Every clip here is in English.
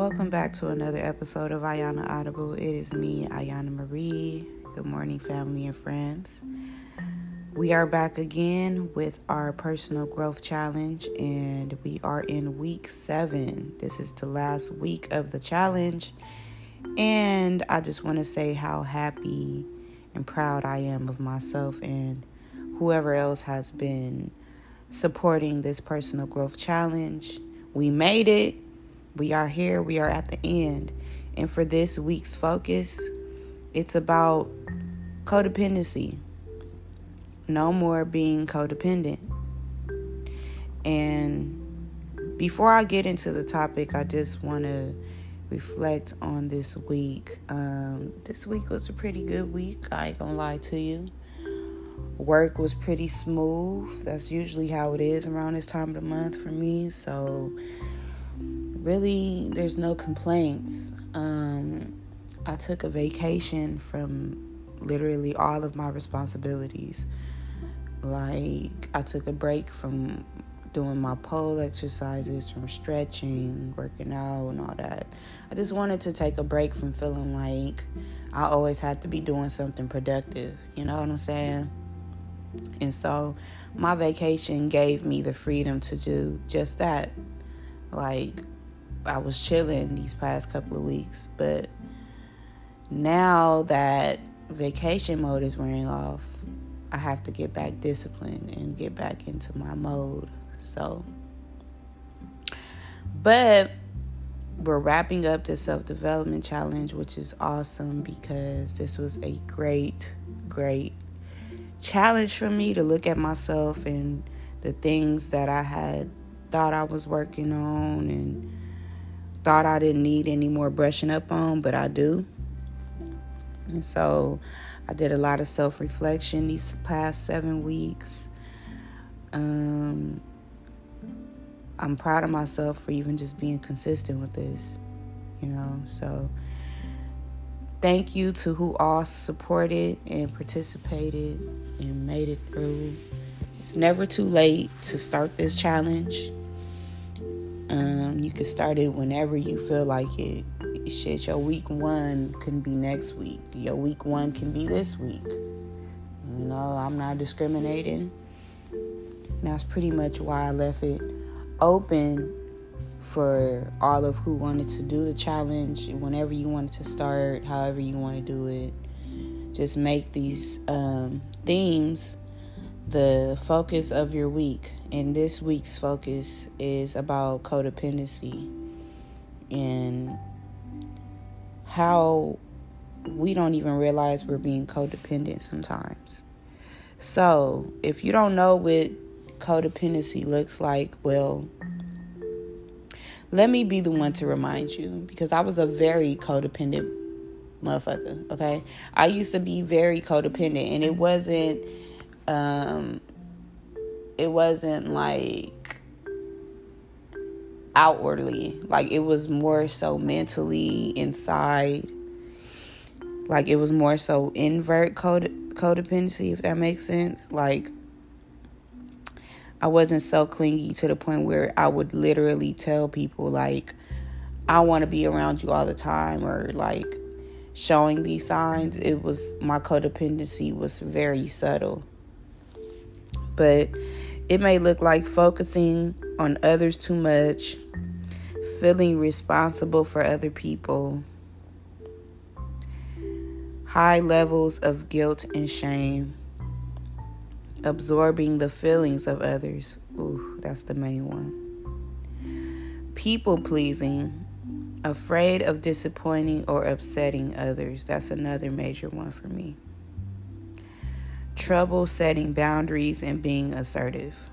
Welcome back to another episode of Ayana Audible. It is me, Ayana Marie. Good morning, family and friends. We are back again with our personal growth challenge, and we are in week seven. This is the last week of the challenge, and I just want to say how happy and proud I am of myself and whoever else has been supporting this personal growth challenge. We made it we are here, we are at the end. And for this week's focus, it's about codependency. No more being codependent. And before I get into the topic, I just want to reflect on this week. Um, this week was a pretty good week, I ain't gonna lie to you. Work was pretty smooth. That's usually how it is around this time of the month for me. So really, there's no complaints. Um, I took a vacation from literally all of my responsibilities. Like, I took a break from doing my pole exercises, from stretching, working out, and all that. I just wanted to take a break from feeling like I always had to be doing something productive. You know what I'm saying? And so, my vacation gave me the freedom to do just that. Like, I was chilling these past couple of weeks, but now that vacation mode is wearing off, I have to get back disciplined and get back into my mode. So, but we're wrapping up the self development challenge, which is awesome because this was a great, great challenge for me to look at myself and the things that I had thought I was working on and thought I didn't need any more brushing up on, but I do. And so I did a lot of self reflection these past seven weeks. Um, I'm proud of myself for even just being consistent with this, you know. So thank you to who all supported and participated and made it through. It's never too late to start this challenge. Um, you can start it whenever you feel like it. Shit, your week one can be next week. Your week one can be this week. No, I'm not discriminating. that's pretty much why I left it open for all of who wanted to do the challenge. Whenever you wanted to start, however you want to do it, just make these um, themes the focus of your week. And this week's focus is about codependency and how we don't even realize we're being codependent sometimes. So, if you don't know what codependency looks like, well, let me be the one to remind you because I was a very codependent motherfucker, okay? I used to be very codependent and it wasn't um it wasn't like outwardly. Like it was more so mentally inside. Like it was more so invert code codependency if that makes sense. Like I wasn't so clingy to the point where I would literally tell people like I want to be around you all the time or like showing these signs. It was my codependency was very subtle but it may look like focusing on others too much, feeling responsible for other people, high levels of guilt and shame, absorbing the feelings of others. Ooh, that's the main one. People pleasing, afraid of disappointing or upsetting others. That's another major one for me trouble setting boundaries and being assertive,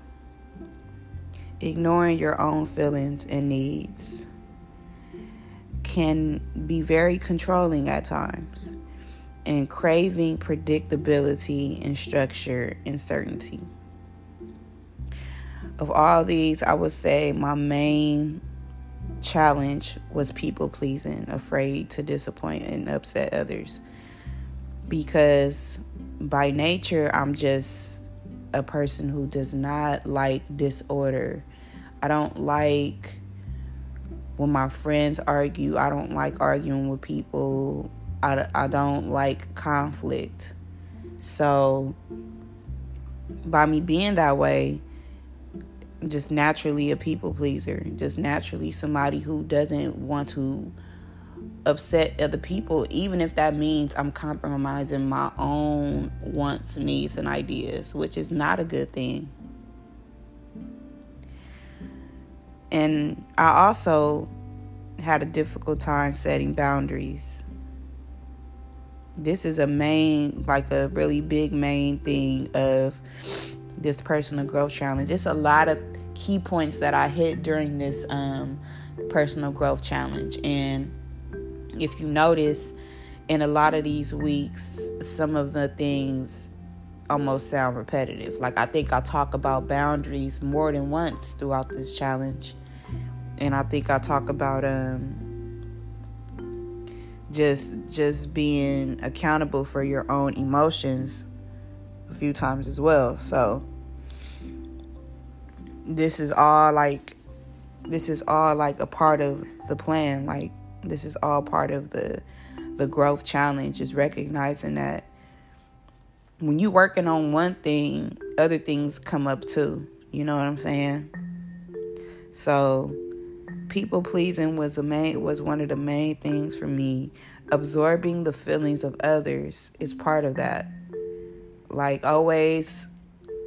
ignoring your own feelings and needs can be very controlling at times, and craving predictability and structure and certainty. Of all these, I would say my main challenge was people pleasing, afraid to disappoint and upset others. Because by nature, I'm just a person who does not like disorder. I don't like when my friends argue, I don't like arguing with people. I, I don't like conflict. So, by me being that way, just naturally a people pleaser, just naturally somebody who doesn't want to upset other people, even if that means I'm compromising my own wants, needs, and ideas, which is not a good thing. And I also had a difficult time setting boundaries. This is a main, like a really big main thing of this personal growth challenge. It's a lot of key points that I hit during this um, personal growth challenge. And if you notice, in a lot of these weeks, some of the things almost sound repetitive. Like I think I talk about boundaries more than once throughout this challenge. And I think I talk about um just just being accountable for your own emotions a few times as well. So this is all like this is all like a part of the plan. Like this is all part of the the growth challenge is recognizing that when you're working on one thing, other things come up too. You know what I'm saying? So people pleasing was a main was one of the main things for me. Absorbing the feelings of others is part of that. Like always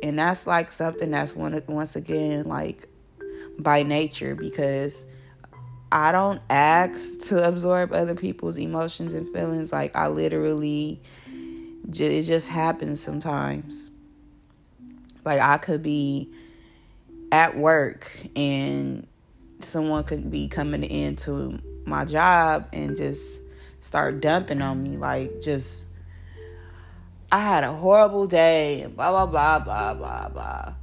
and that's like something that's one once again like by nature because I don't ask to absorb other people's emotions and feelings. Like I literally, it just happens sometimes. Like I could be at work and someone could be coming into my job and just start dumping on me, like just I had a horrible day blah blah blah blah blah blah.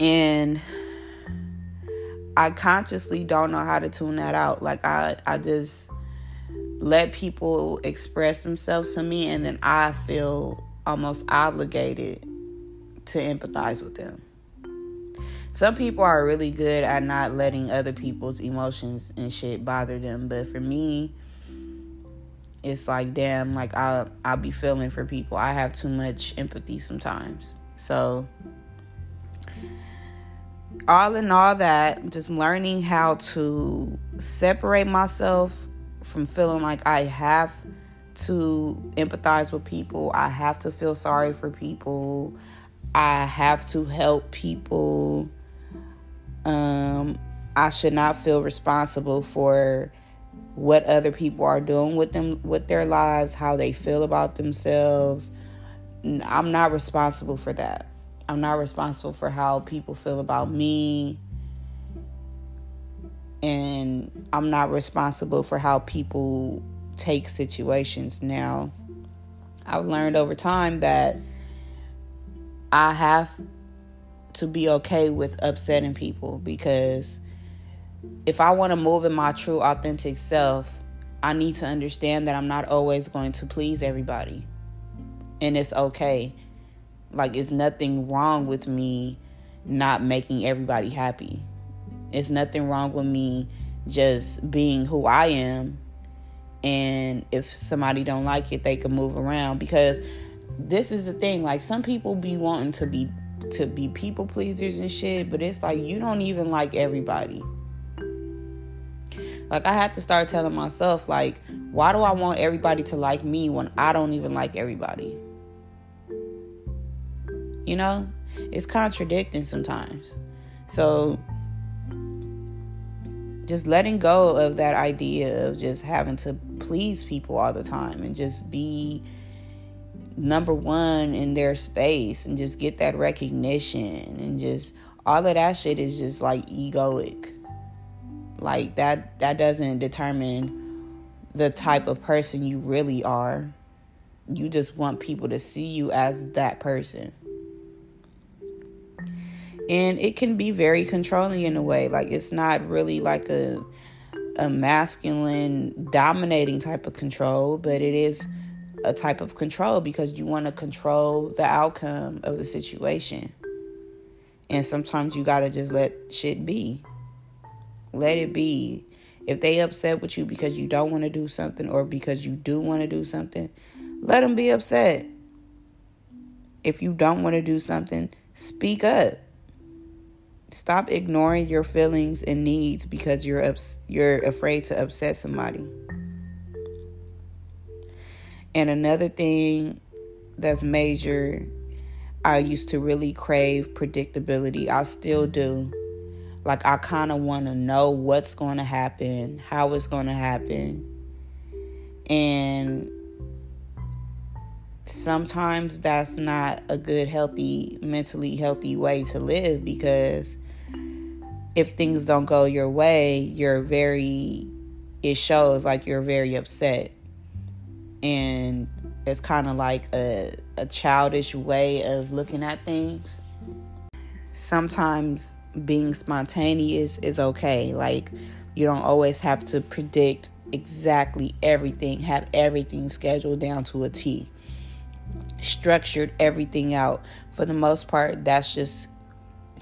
And I consciously don't know how to tune that out. Like I I just let people express themselves to me and then I feel almost obligated to empathize with them. Some people are really good at not letting other people's emotions and shit bother them, but for me, it's like damn, like I I'll be feeling for people. I have too much empathy sometimes. So all in all that just learning how to separate myself from feeling like i have to empathize with people i have to feel sorry for people i have to help people um i should not feel responsible for what other people are doing with them with their lives how they feel about themselves. I'm not responsible for that I'm not responsible for how people feel about mm-hmm. me. And I'm not responsible for how people take situations. Now, I've learned over time that I have to be okay with upsetting people because if I want to move in my true, authentic self, I need to understand that I'm not always going to please everybody. And it's okay. Like, it's nothing wrong with me not making everybody happy. It's nothing wrong with me just being who I am. And if somebody don't like it, they can move around because this is the thing. Like some people be wanting to be to be people pleasers and shit, but it's like you don't even like everybody. Like I had to start telling myself like, why do I want everybody to like me when I don't even like everybody? You know, it's contradicting sometimes. So, just letting go of that idea of just having to please people all the time and just be number one in their space and just get that recognition and just all of that shit is just like egoic. Like that that doesn't determine the type of person you really are. You just want people to see you as that person and it can be very controlling in a way like it's not really like a a masculine dominating type of control but it is a type of control because you want to control the outcome of the situation and sometimes you got to just let shit be Let it be. If they upset with you because you don't want to do something or because you do want to do something, let them be upset. If you don't want to do something, speak up. Stop ignoring your feelings and needs because you're ups- you're afraid to upset somebody. And another thing that's major, I used to really crave predictability. I still do. Like I kind of want to know what's going to happen, how it's going to happen. And sometimes that's not a good healthy mentally healthy way to live because if things don't go your way you're very it shows like you're very upset. And it's kind of like a, a childish way of looking at things. Sometimes being spontaneous is okay. Like you don't always have to predict exactly everything have everything scheduled down to a t. Structured everything out. For the most part, that's just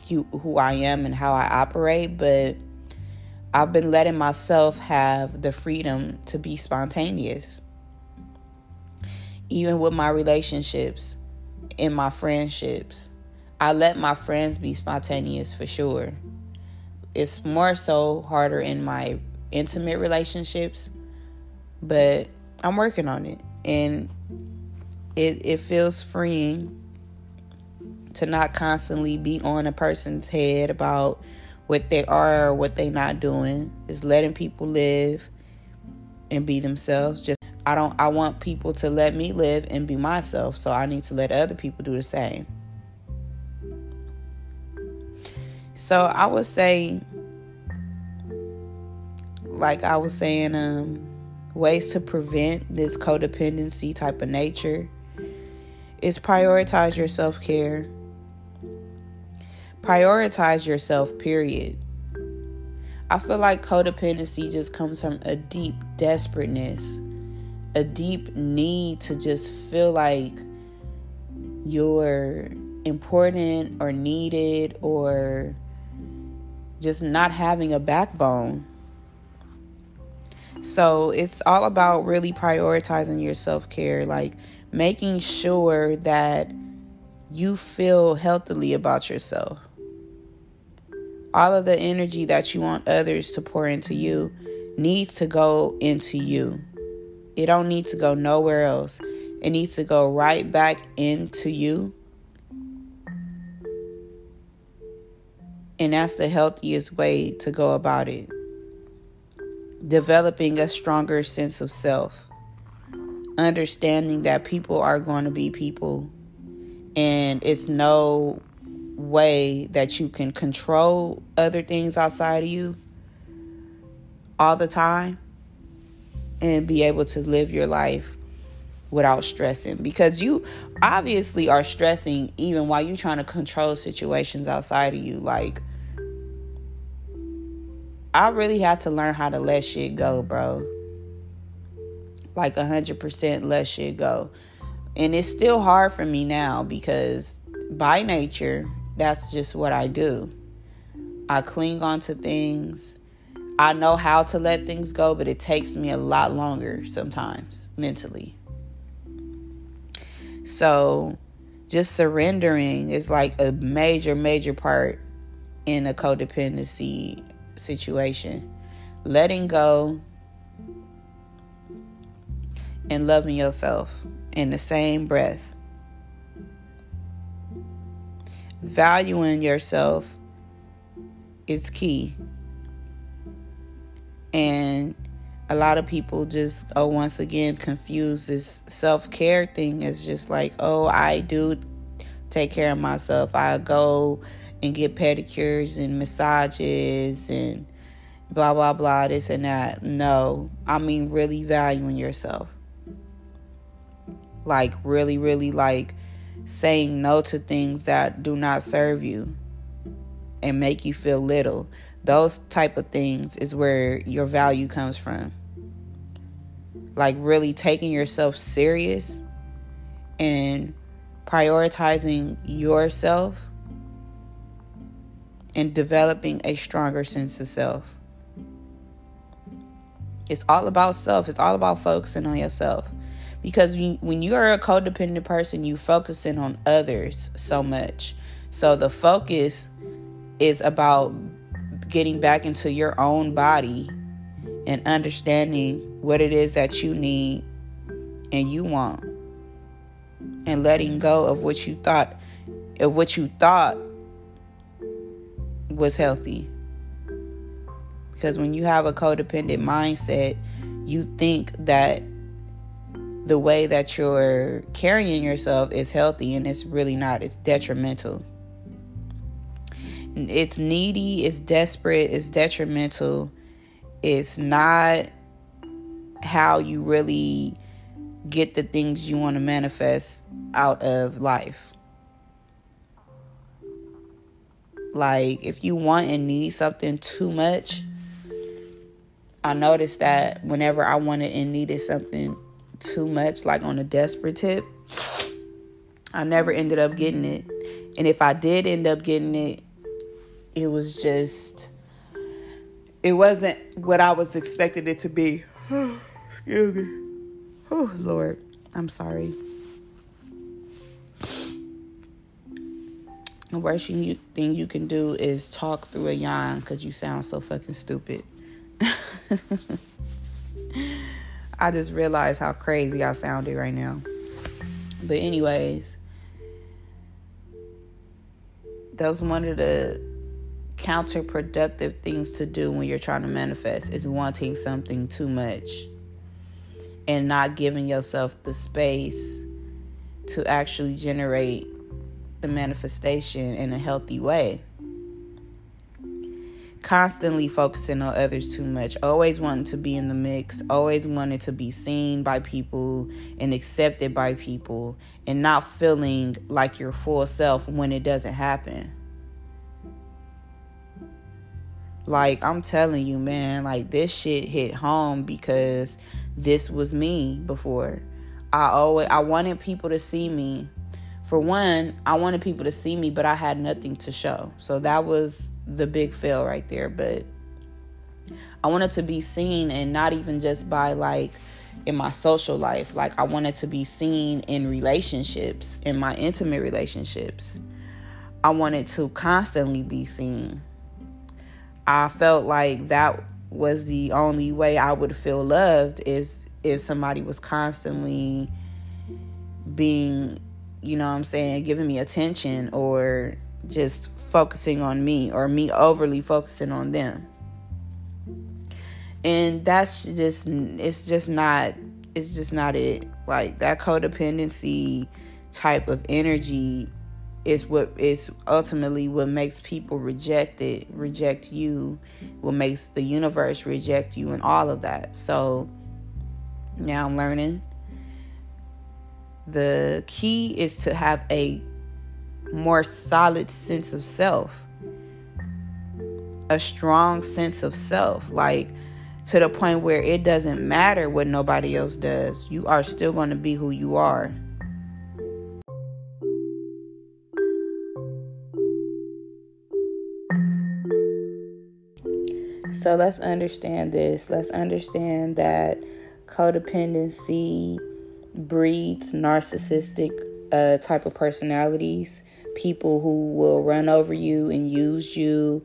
who, who I am and how I operate. But I've been letting myself have the freedom to be spontaneous. Even with my relationships, and my friendships, I let my friends be spontaneous for sure. It's more so harder in my intimate relationships, but I'm working on it. And it, it feels freeing to not constantly be on a person's head about what they are or what they're not doing. Is letting people live and be themselves. Just I don't I want people to let me live and be myself, so I need to let other people do the same. So I would say like I was saying um ways to prevent this codependency type of nature is prioritize your self care. Prioritize yourself, period. I feel like codependency just comes from a deep desperateness, a deep need to just feel like you're important or needed or just not having a backbone. So it's all about really prioritizing your self care. Like, making sure that you feel healthily about yourself. All of the energy that you want others to pour into you needs to go into you. It don't need to go nowhere else. It needs to go right back into you. And that's the healthiest way to go about it. Developing a stronger sense of self understanding that people are going to be people and it's no way that you can control other things outside of you all the time and be able to live your life without stressing. Because you obviously are stressing even while you're trying to control situations outside of you. Like I really had to learn how to let shit go, bro. Like 100% let shit go. And it's still hard for me now because by nature, that's just what I do. I cling on to things. I know how to let things go, but it takes me a lot longer sometimes mentally. So, just surrendering is like a major, major part in a codependency situation. Letting go and loving yourself in the same breath. Valuing yourself is key. And a lot of people just oh once again confuse this self-care thing as just like oh I do take care of myself. I go and get pedicures and massages and blah blah blah this and that. No, I mean really valuing yourself like really really like saying no to things that do not serve you and make you feel little those type of things is where your value comes from like really taking yourself serious and prioritizing yourself and developing a stronger sense of self It's all about self. It's all about focusing on yourself. Because when you are a codependent person, you focusing on others so much. So the focus is about getting back into your own body and understanding what it is that you need and you want and letting go of what you thought of what you thought was healthy because when you have a codependent mindset you think that the way that you're carrying yourself is healthy and it's really not it's detrimental it's needy it's desperate it's detrimental it's not how you really get the things you want to manifest out of life. Like, if you want and need something too much, I noticed that whenever I wanted and needed something too much, like on a desperate tip, I never ended up getting it. And if I did end up getting it, it was just, it wasn't what I was expecting it to be. Excuse me. Oh, Lord, I'm sorry. The worst thing you, thing you can do is talk through a yawn because you sound so fucking stupid. I just realized how crazy I sounded right now. But, anyways, that was one of the counterproductive things to do when you're trying to manifest is wanting something too much and not giving yourself the space to actually generate the manifestation in a healthy way. Constantly focusing on others too much, always wanting to be in the mix, always wanting to be seen by people and accepted by people, and not feeling like your full self when it doesn't happen. Like, I'm telling you, man, like this shit hit home because this was me before. I always I wanted people to see me. For one, I wanted people to see me, but I had nothing to show. So that was the big fail right there, but I wanted to be seen and not even just by like in my social life. Like I wanted to be seen in relationships, in my intimate relationships. I wanted to constantly be seen. I felt like that was the only way I would feel loved is if somebody was constantly being, you know what I'm saying, giving me attention or just focusing on me or me overly focusing on them. And that's just it's just not it's just not it. Like that codependency type of energy is what is ultimately what makes people reject it, reject you, what makes the universe reject you, and all of that. So now I'm learning. The key is to have a more solid sense of self, a strong sense of self, like to the point where it doesn't matter what nobody else does. You are still going to be who you are. So let's understand this. Let's understand that codependency breeds narcissistic uh, type of personalities. People who will run over you and use you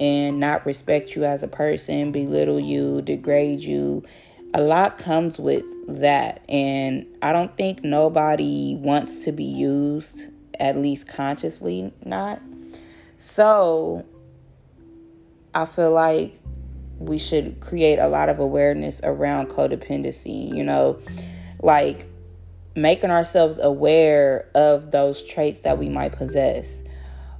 and not respect you as a person, belittle you, degrade you. A lot comes with that. And I don't think nobody wants to be used, at least consciously not. So I feel like we should create a lot of awareness around codependency, you know, like making ourselves aware of those traits that we might possess.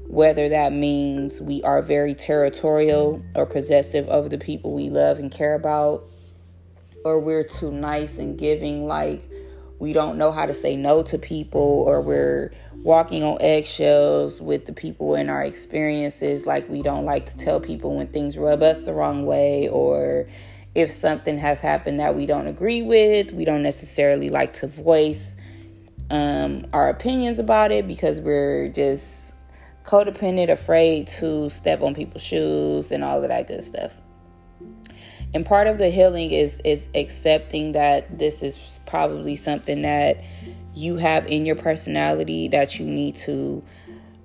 Whether that means we are very territorial or possessive of the people we love and care about, or we're too nice and giving, like we don't know how to say no to people, or we're walking on eggshells with the people in our experiences. Like, we don't like to tell people when things rub us the wrong way, or if something has happened that we don't agree with, we don't necessarily like to voice um, our opinions about it because we're just codependent, afraid to step on people's shoes, and all of that good stuff. And part of the healing is is accepting that this is probably something that you have in your personality that you need to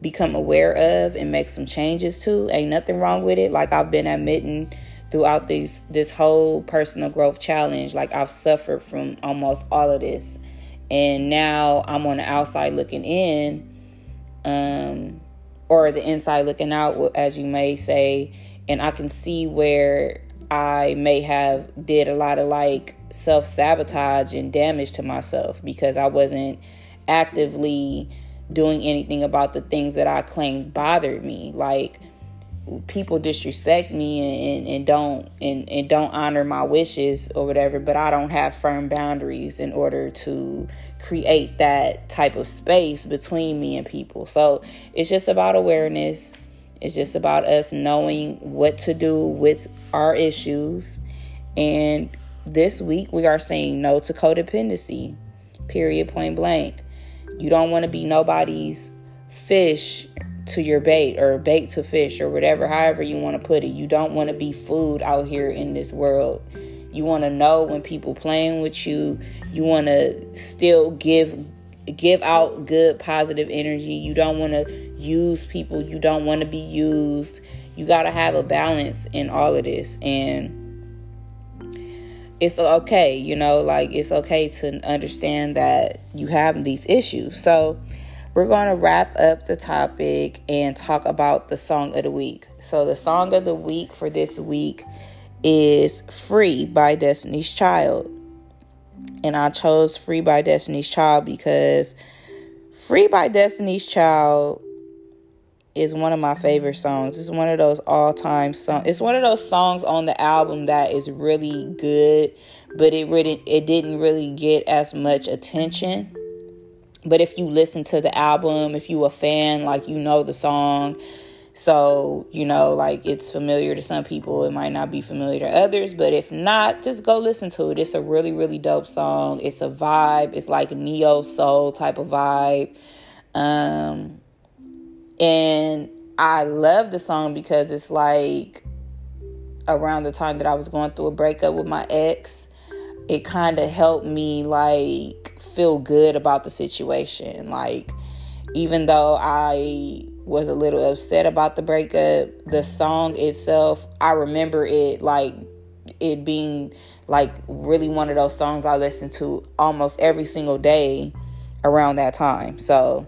become aware of and make some changes to. Ain't nothing wrong with it. Like I've been admitting throughout these this whole personal growth challenge, like I've suffered from almost all of this. And now I'm on the outside looking in, um, or the inside looking out, as you may say, and I can see where I may have did a lot of like self sabotage and damage to myself because I wasn't actively doing anything about the things that I claimed bothered me. Like people disrespect me and, and, don't and, and don't honor my wishes or whatever, but I don't have firm boundaries in order to create that type of space between me and people. So it's just about awareness. It's just about us knowing what to do with our issues. And this week we are saying no to codependency. Period point blank. You don't want to be nobody's fish to your bait or bait to fish or whatever, however you want to put it. You don't want to be food out here in this world. You want to know when people playing with you. You want to still give give out good positive energy. You don't want to use people. You don't want to be used. You got to have a balance in all of this and it's okay, you know, like it's okay to understand that you have these issues. So, we're going to wrap up the topic and talk about the song of the week. So, the song of the week for this week is Free by Destiny's Child. And I chose Free by Destiny's Child because Free by Destiny's Child is one of my favorite songs. It's one of those all-time songs. It's one of those songs on the album that is really good, but it really it didn't really get as much attention. But if you listen to the album, if you a fan, like you know the song, so you know like it's familiar to some people, it might not be familiar to others, but if not, just go listen to it. It's a really really dope song. It's a vibe. It's like neo soul type of vibe. Um and I love the song because it's like around the time that I was going through a breakup with my ex, it kind of helped me like feel good about the situation. Like, even though I was a little upset about the breakup, the song itself, I remember it like it being like really one of those songs I listen to almost every single day around that time. So,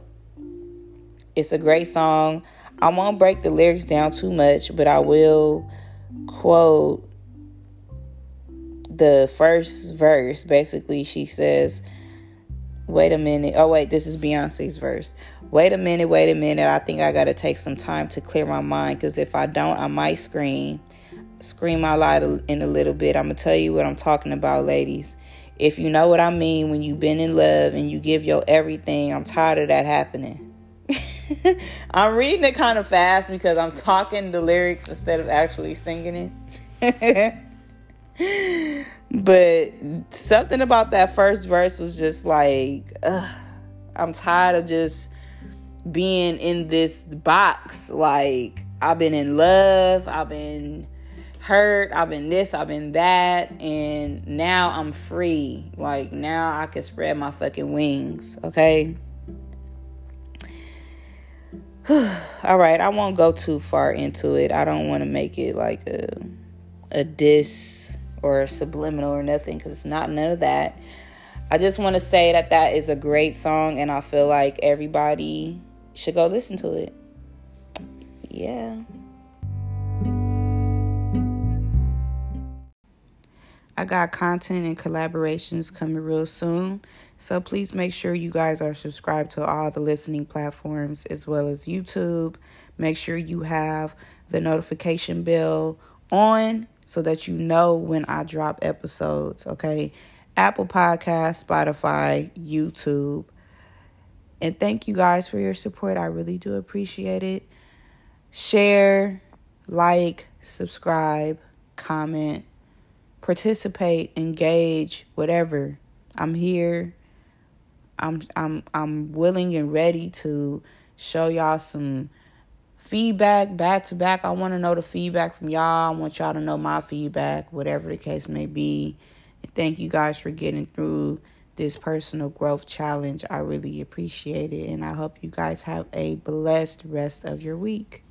it's a great song. I won't break the lyrics down too much, but I will quote the first verse. Basically, she says, Wait a minute. Oh, wait, this is Beyonce's verse. Wait a minute, wait a minute. I think I got to take some time to clear my mind because if I don't, I might scream. Scream out loud in a little bit. I'm going to tell you what I'm talking about, ladies. If you know what I mean when you've been in love and you give your everything, I'm tired of that happening. I'm reading it kind of fast because I'm talking the lyrics instead of actually singing it. but something about that first verse was just like, ugh, I'm tired of just being in this box. Like, I've been in love, I've been hurt, I've been this, I've been that, and now I'm free. Like, now I can spread my fucking wings, okay? all right, I won't go too far into it. I don't want to make it like a a diss or subliminal or nothing because it's not none of that. I just want to say that that is a great song, and I feel like everybody should go listen to it. Yeah. I got content and collaborations coming real soon. So please make sure you guys are subscribed to all the listening platforms as well as YouTube. Make sure you have the notification bell on so that you know when I drop episodes, okay? Apple Podcast, Spotify, YouTube. And thank you guys for your support. I really do appreciate it. Share, like, subscribe, comment, participate, engage, whatever. I'm here I'm I'm I'm willing and ready to show y'all some feedback back to back. I want to know the feedback from y'all. I want y'all to know my feedback, whatever the case may be. And thank you guys for getting through this personal growth challenge. I really appreciate it. And I hope you guys have a blessed rest of your week.